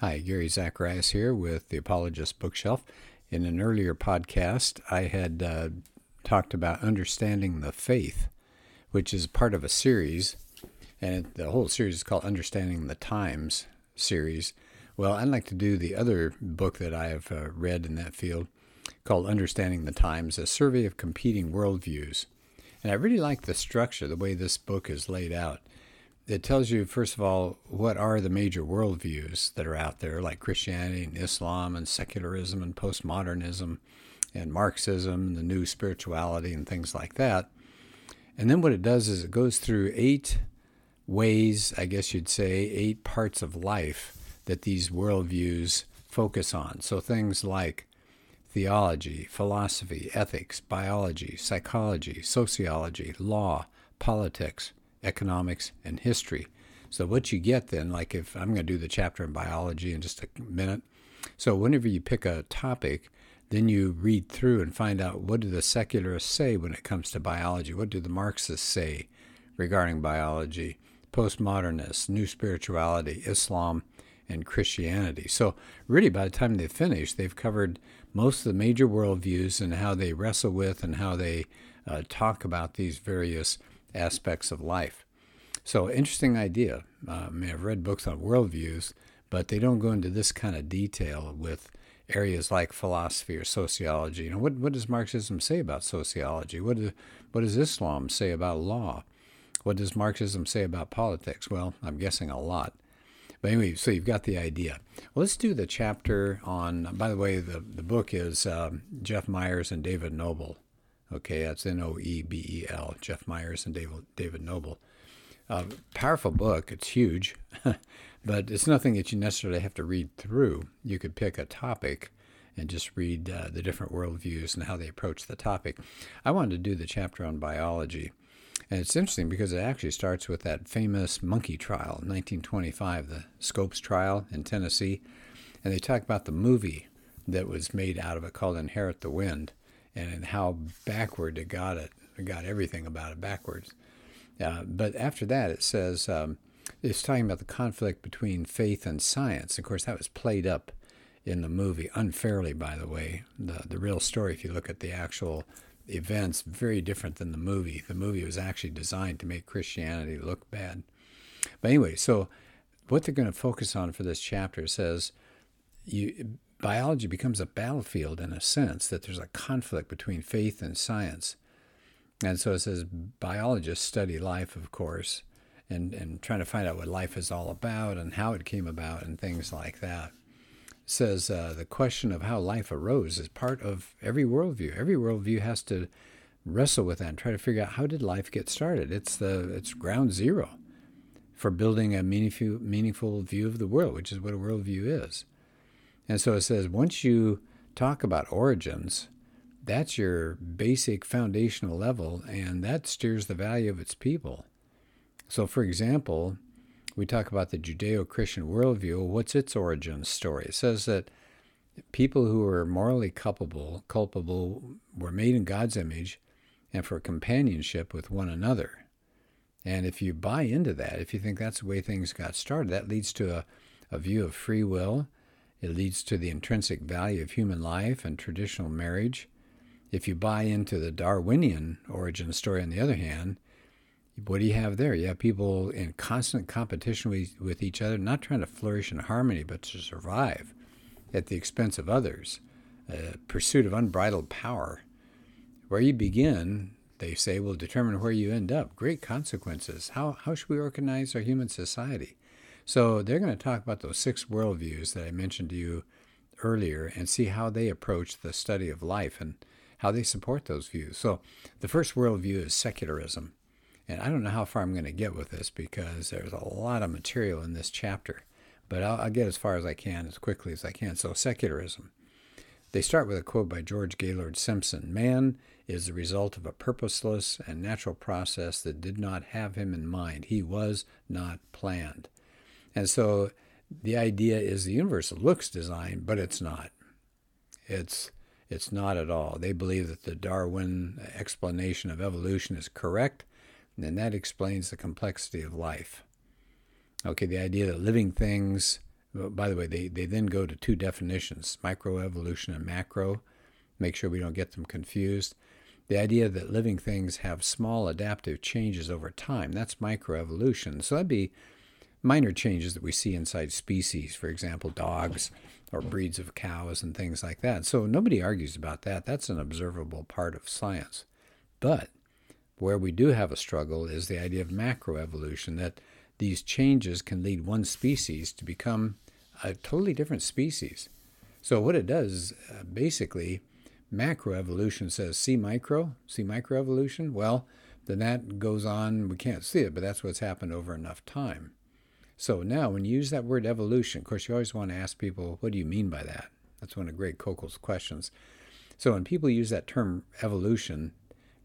Hi, Gary Zacharias here with the Apologist Bookshelf. In an earlier podcast, I had uh, talked about understanding the faith, which is part of a series, and the whole series is called Understanding the Times series. Well, I'd like to do the other book that I have uh, read in that field called Understanding the Times, a survey of competing worldviews. And I really like the structure, the way this book is laid out it tells you, first of all, what are the major worldviews that are out there, like Christianity and Islam and secularism and postmodernism and Marxism, and the new spirituality and things like that. And then what it does is it goes through eight ways, I guess you'd say, eight parts of life that these worldviews focus on. So things like theology, philosophy, ethics, biology, psychology, sociology, law, politics, economics, and history. So what you get then, like if I'm going to do the chapter in biology in just a minute. So whenever you pick a topic, then you read through and find out what do the secularists say when it comes to biology? What do the Marxists say regarding biology? Postmodernists, new spirituality, Islam, and Christianity. So really by the time they finish, they've covered most of the major worldviews and how they wrestle with and how they uh, talk about these various aspects of life. So, interesting idea. Uh, I mean, I've read books on worldviews, but they don't go into this kind of detail with areas like philosophy or sociology. You know, what, what does Marxism say about sociology? What, do, what does Islam say about law? What does Marxism say about politics? Well, I'm guessing a lot. But anyway, so you've got the idea. Well, let's do the chapter on, by the way, the, the book is um, Jeff Myers and David Noebel. Okay, that's N O E B E L, Jeff Myers and David, David Noebel. Uh, powerful book. It's huge, but it's nothing that you necessarily have to read through. You could pick a topic and just read uh, the different worldviews and how they approach the topic. I wanted to do the chapter on biology. And it's interesting because it actually starts with that famous monkey trial in 1925, the Scopes trial in Tennessee. And they talk about the movie that was made out of it called Inherit the Wind and how backward it got it. It got everything about it backwards. Uh, but after that, it says um, it's talking about the conflict between faith and science. Of course, that was played up in the movie unfairly, by the way. The the real story, if you look at the actual events, very different than the movie. The movie was actually designed to make Christianity look bad. But anyway, so what they're going to focus on for this chapter says you biology becomes a battlefield in a sense that there's a conflict between faith and science. And so it says biologists study life, of course, and, and trying to find out what life is all about and how it came about and things like that. It says uh, the question of how life arose is part of every worldview. Every worldview has to wrestle with that and try to figure out how did life get started. It's the it's ground zero for building a meaningful meaningful view of the world, which is what a worldview is. And so it says once you talk about origins, that's your basic foundational level, and that steers the value of its people. So, for example, we talk about the Judeo Christian worldview. What's its origin story? It says that people who were morally culpable, culpable were made in God's image and for companionship with one another. And if you buy into that, if you think that's the way things got started, that leads to a, a view of free will it leads to the intrinsic value of human life and traditional marriage. If you buy into the Darwinian origin story, on the other hand, what do you have there? You have people in constant competition with, with each other, not trying to flourish in harmony, but to survive at the expense of others. A pursuit of unbridled power. Where you begin, they say, will determine where you end up. Great consequences. How, how should we organize our human society? So they're going to talk about those six worldviews that I mentioned to you earlier and see how they approach the study of life and how they support those views. So the first worldview is secularism. And I don't know how far I'm going to get with this because there's a lot of material in this chapter, but I'll, I'll get as far as I can, as quickly as I can. So, secularism. They start with a quote by George Gaylord Simpson Man is the result of a purposeless and natural process that did not have him in mind. He was not planned. And so the idea is the universe looks designed, but it's not. It's it's not at all. They believe that the Darwin explanation of evolution is correct, and that explains the complexity of life. Okay, the idea that living things by the way, they, they then go to two definitions microevolution and macro. Make sure we don't get them confused. The idea that living things have small adaptive changes over time, that's microevolution. So that'd be minor changes that we see inside species, for example, dogs or breeds of cows and things like that. So nobody argues about that. That's an observable part of science. But where we do have a struggle is the idea of macroevolution, that these changes can lead one species to become a totally different species. So what it does uh, basically macroevolution says see micro, see microevolution. Well, then that goes on. We can't see it, but that's what's happened over enough time. So now, when you use that word evolution, of course, you always want to ask people, what do you mean by that? That's one of Greg Koukl's questions. So when people use that term evolution,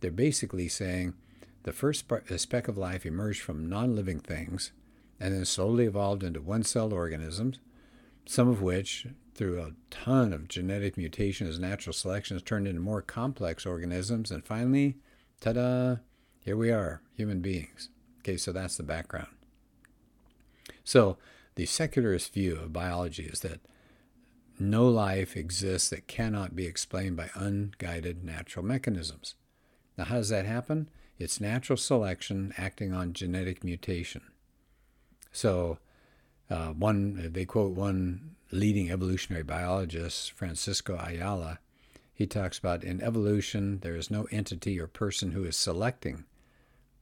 they're basically saying the first speck of life emerged from non living things and then slowly evolved into one celled organisms, some of which, through a ton of genetic mutation as natural selection, has turned into more complex organisms. And finally, ta da, here we are, human beings. Okay, so that's the background. So, the secularist view of biology is that no life exists that cannot be explained by unguided natural mechanisms. Now, how does that happen? It's natural selection acting on genetic mutation. So, uh, one they quote one leading evolutionary biologist, Francisco Ayala. He talks about in evolution there is no entity or person who is selecting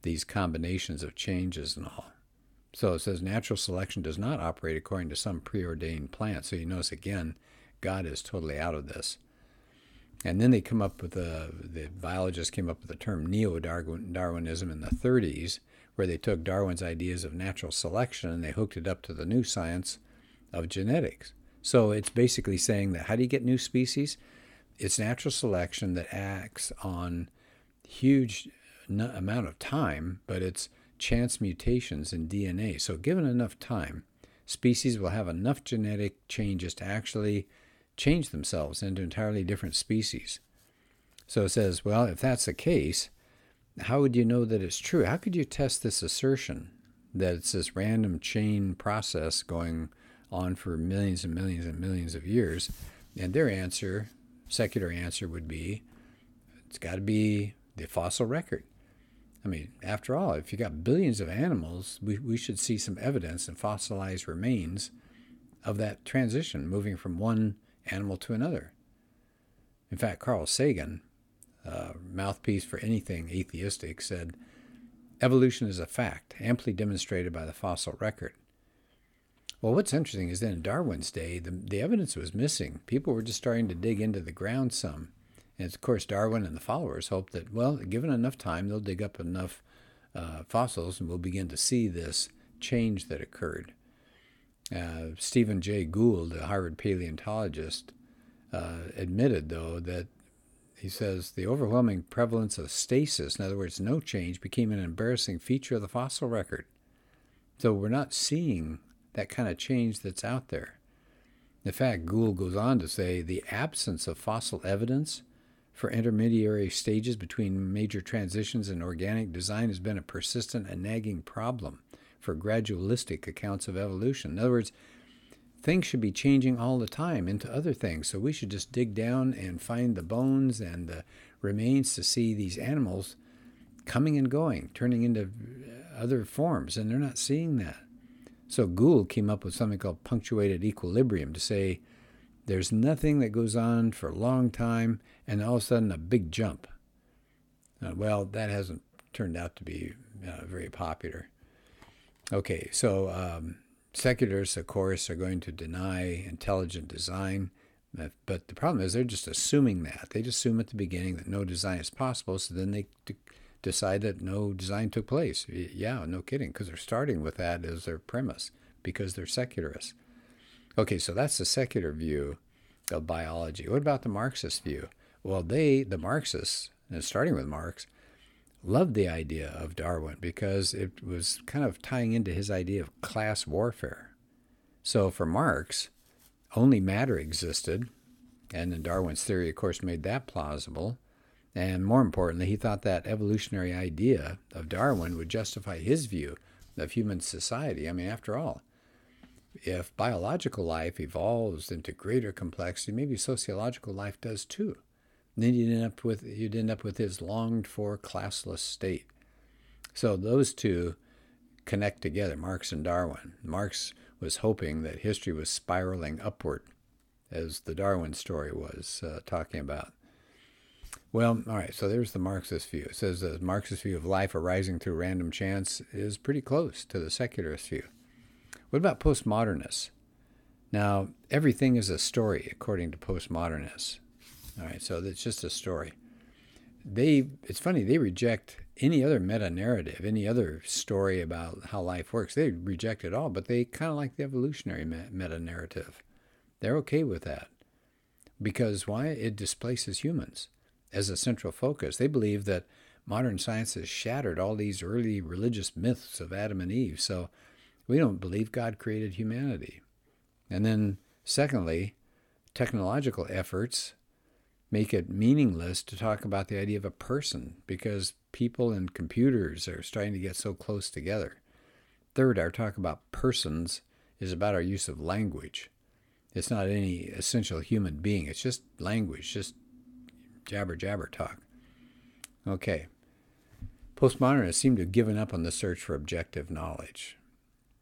these combinations of changes and all. So it says natural selection does not operate according to some preordained plan. So you notice again, God is totally out of this. And then they come up with the the biologists came up with the term neo-Darwinism in the 30s, where they took Darwin's ideas of natural selection and they hooked it up to the new science of genetics. So it's basically saying that how do you get new species? It's natural selection that acts on huge amount of time, but it's chance mutations in DNA. So, given enough time, species will have enough genetic changes to actually change themselves into entirely different species. So it says, well, if that's the case, how would you know that it's true? How could you test this assertion that it's this random chain process going on for millions and millions and millions of years? And their answer, secular answer, would be it's got to be the fossil record. I mean, after all, if you got billions of animals, we, we should see some evidence and fossilized remains of that transition, moving from one animal to another. In fact, Carl Sagan, mouthpiece for anything atheistic, said, Evolution is a fact, amply demonstrated by the fossil record. Well, what's interesting is that in Darwin's day, the, the evidence was missing. People were just starting to dig into the ground some. And of course, Darwin and the followers hoped that, well, given enough time, they'll dig up enough uh, fossils and we'll begin to see this change that occurred. Uh, Stephen Jay Gould, a Harvard paleontologist, uh, admitted, though, that he says the overwhelming prevalence of stasis, in other words, no change, became an embarrassing feature of the fossil record. So we're not seeing that kind of change that's out there. In fact, Gould goes on to say the absence of fossil evidence for intermediary stages between major transitions in organic design has been a persistent and nagging problem for gradualistic accounts of evolution. In other words, things should be changing all the time into other things. So we should just dig down and find the bones and the remains to see these animals coming and going, turning into other forms, and they're not seeing that. So Gould came up with something called punctuated equilibrium to say there's nothing that goes on for a long time and all of a sudden a big jump. Uh, well, that hasn't turned out to be uh, very popular. Okay, so um, secularists, of course, are going to deny intelligent design. But the problem is they're just assuming that. They just assume at the beginning that no design is possible, so then they d- decide that no design took place. Yeah, no kidding, because they're starting with that as their premise, because they're secularists. Okay, so that's the secular view of biology. What about the Marxist view? Well, they, the Marxists, and starting with Marx, loved the idea of Darwin because it was kind of tying into his idea of class warfare. So for Marx, only matter existed, and then Darwin's theory, of course, made that plausible. And more importantly, he thought that evolutionary idea of Darwin would justify his view of human society. I mean, after all, if biological life evolves into greater complexity, maybe sociological life does too. And then you'd end up with you'd end up with his longed for classless state. So those two connect together, Marx and Darwin. Marx was hoping that history was spiraling upward, as the Darwin story was uh, talking about. Well, all right, so there's the Marxist view. It says the Marxist view of life arising through random chance is pretty close to the secularist view. What about postmodernists? Now, everything is a story, according to postmodernists. All right, so it's just a story. They, it's funny, they reject any other meta narrative, any other story about how life works. They reject it all, but they kind of like the evolutionary meta narrative. They're okay with that. Because why? It displaces humans as a central focus. They believe that modern science has shattered all these early religious myths of Adam and Eve. So we don't believe God created humanity. And then, secondly, technological efforts make it meaningless to talk about the idea of a person because people and computers are starting to get so close together. Third, our talk about persons is about our use of language. It's not any essential human being, it's just language, just jabber jabber talk. Okay. Postmodernists seem to have given up on the search for objective knowledge.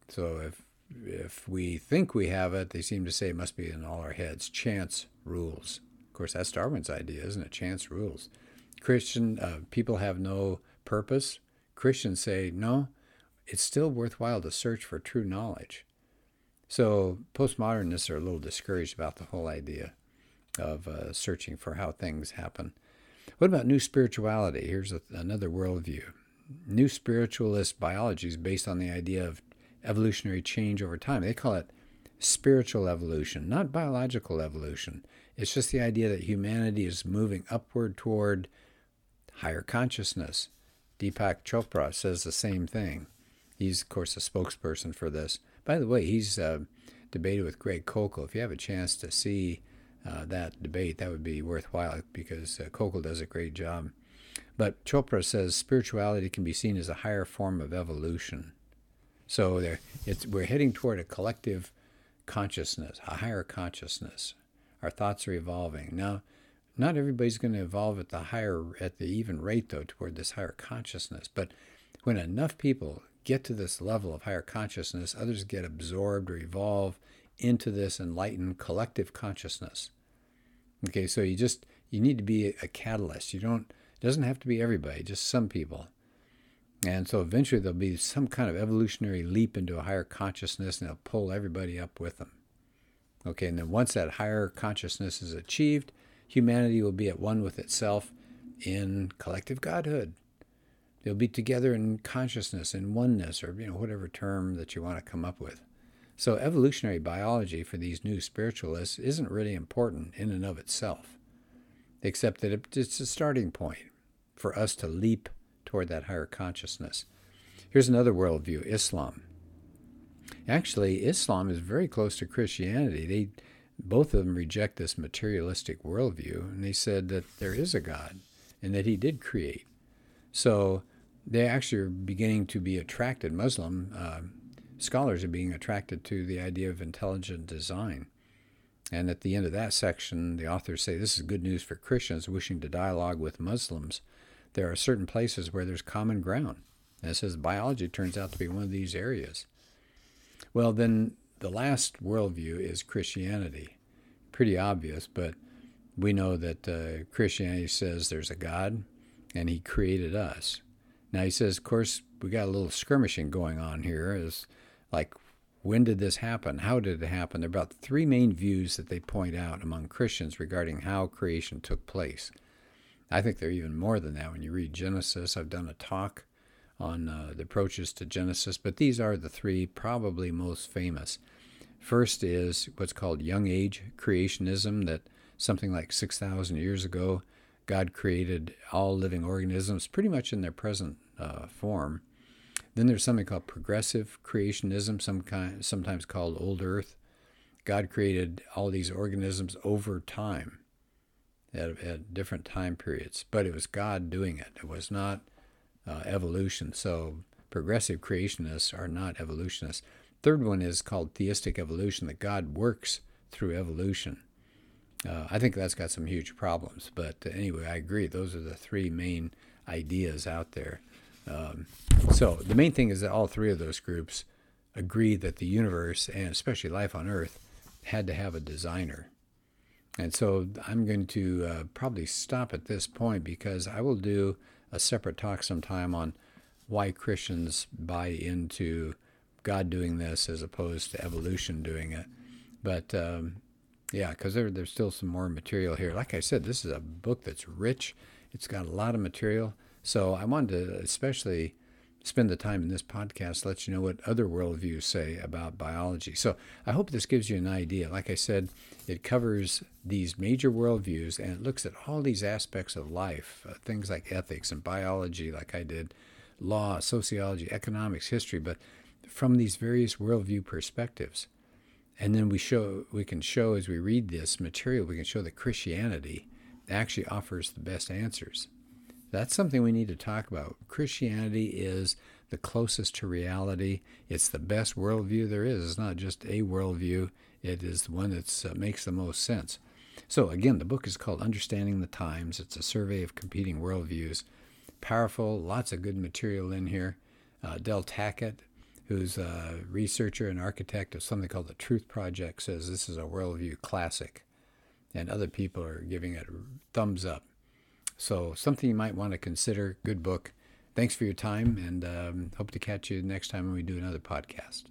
So if if we think we have it, they seem to say it must be in all our heads. Chance rules. Of course, that's Darwin's idea, isn't it? Chance rules. Christian uh, people have no purpose. Christians say no. It's still worthwhile to search for true knowledge. So postmodernists are a little discouraged about the whole idea of uh, searching for how things happen. What about new spirituality? Here's a, another worldview. New spiritualist biology is based on the idea of evolutionary change over time. They call it spiritual evolution, not biological evolution. It's just the idea that humanity is moving upward toward higher consciousness. Deepak Chopra says the same thing. He's, of course, a spokesperson for this. By the way, he's uh, debated with Greg Koukl. If you have a chance to see uh, that debate, that would be worthwhile because uh, Koukl does a great job. But Chopra says spirituality can be seen as a higher form of evolution. So there, we're heading toward a collective consciousness, a higher consciousness. Our thoughts are evolving. Now, not everybody's going to evolve at the higher, at the even rate, though, toward this higher consciousness. But when enough people get to this level of higher consciousness, others get absorbed or evolve into this enlightened collective consciousness. Okay, so you just you need to be a catalyst. You don't it doesn't have to be everybody, just some people. And so eventually there'll be some kind of evolutionary leap into a higher consciousness and they'll pull everybody up with them. Okay, and then once that higher consciousness is achieved, humanity will be at one with itself in collective godhood. They'll be together in consciousness, in oneness, or you know, whatever term that you want to come up with. So evolutionary biology for these new spiritualists isn't really important in and of itself, except that it's a starting point for us to leap toward that higher consciousness. Here's another worldview Islam. Actually, Islam is very close to Christianity. They both of them reject this materialistic worldview, and they said that there is a God and that He did create. So they actually are beginning to be attracted. Muslim uh, scholars are being attracted to the idea of intelligent design. And at the end of that section, the authors say this is good news for Christians wishing to dialogue with Muslims there are certain places where there's common ground. And it says biology turns out to be one of these areas. Well, then the last worldview is Christianity. Pretty obvious, but we know that uh, Christianity says there's a God and He created us. Now, He says, of course, we got a little skirmishing going on here. Is like, when did this happen? How did it happen? There are about three main views that they point out among Christians regarding how creation took place. I think they're even more than that when you read Genesis. I've done a talk on uh, the approaches to Genesis, but these are the three probably most famous. First is what's called young age creationism, that something like 6,000 years ago, God created all living organisms pretty much in their present uh, form. Then there's something called progressive creationism, some kind, sometimes called old earth. God created all these organisms over time at, at different time periods, but it was God doing it. It was not uh, evolution. So progressive creationists are not evolutionists. Third one is called theistic evolution, that God works through evolution. Uh, I think that's got some huge problems, but anyway, I agree. Those are the three main ideas out there. Um, so the main thing is that all three of those groups agree that the universe, and especially life on Earth, had to have a designer. And so I'm going to uh, probably stop at this point because I will do a separate talk sometime on why Christians buy into God doing this as opposed to evolution doing it. But um, yeah, because there, there's still some more material here. Like I said, this is a book that's rich. It's got a lot of material. So I wanted to especially spend the time in this podcast to let you know what other worldviews say about biology. So I hope this gives you an idea. Like I said, it covers these major worldviews and it looks at all these aspects of life, uh, things like ethics and biology, like I did, law, sociology, economics, history, but from these various worldview perspectives. And then we show we can show as we read this material, we can show that Christianity actually offers the best answers. That's something we need to talk about. Christianity is the closest to reality. It's the best worldview there is. It's not just a worldview, it is the one that uh, makes the most sense. So, again, the book is called Understanding the Times. It's a survey of competing worldviews. Powerful, lots of good material in here. Uh, Del Tackett, who's a researcher and architect of something called the Truth Project, says this is a worldview classic. And other people are giving it thumbs up. So, something you might want to consider. Good book. Thanks for your time, and um, hope to catch you next time when we do another podcast.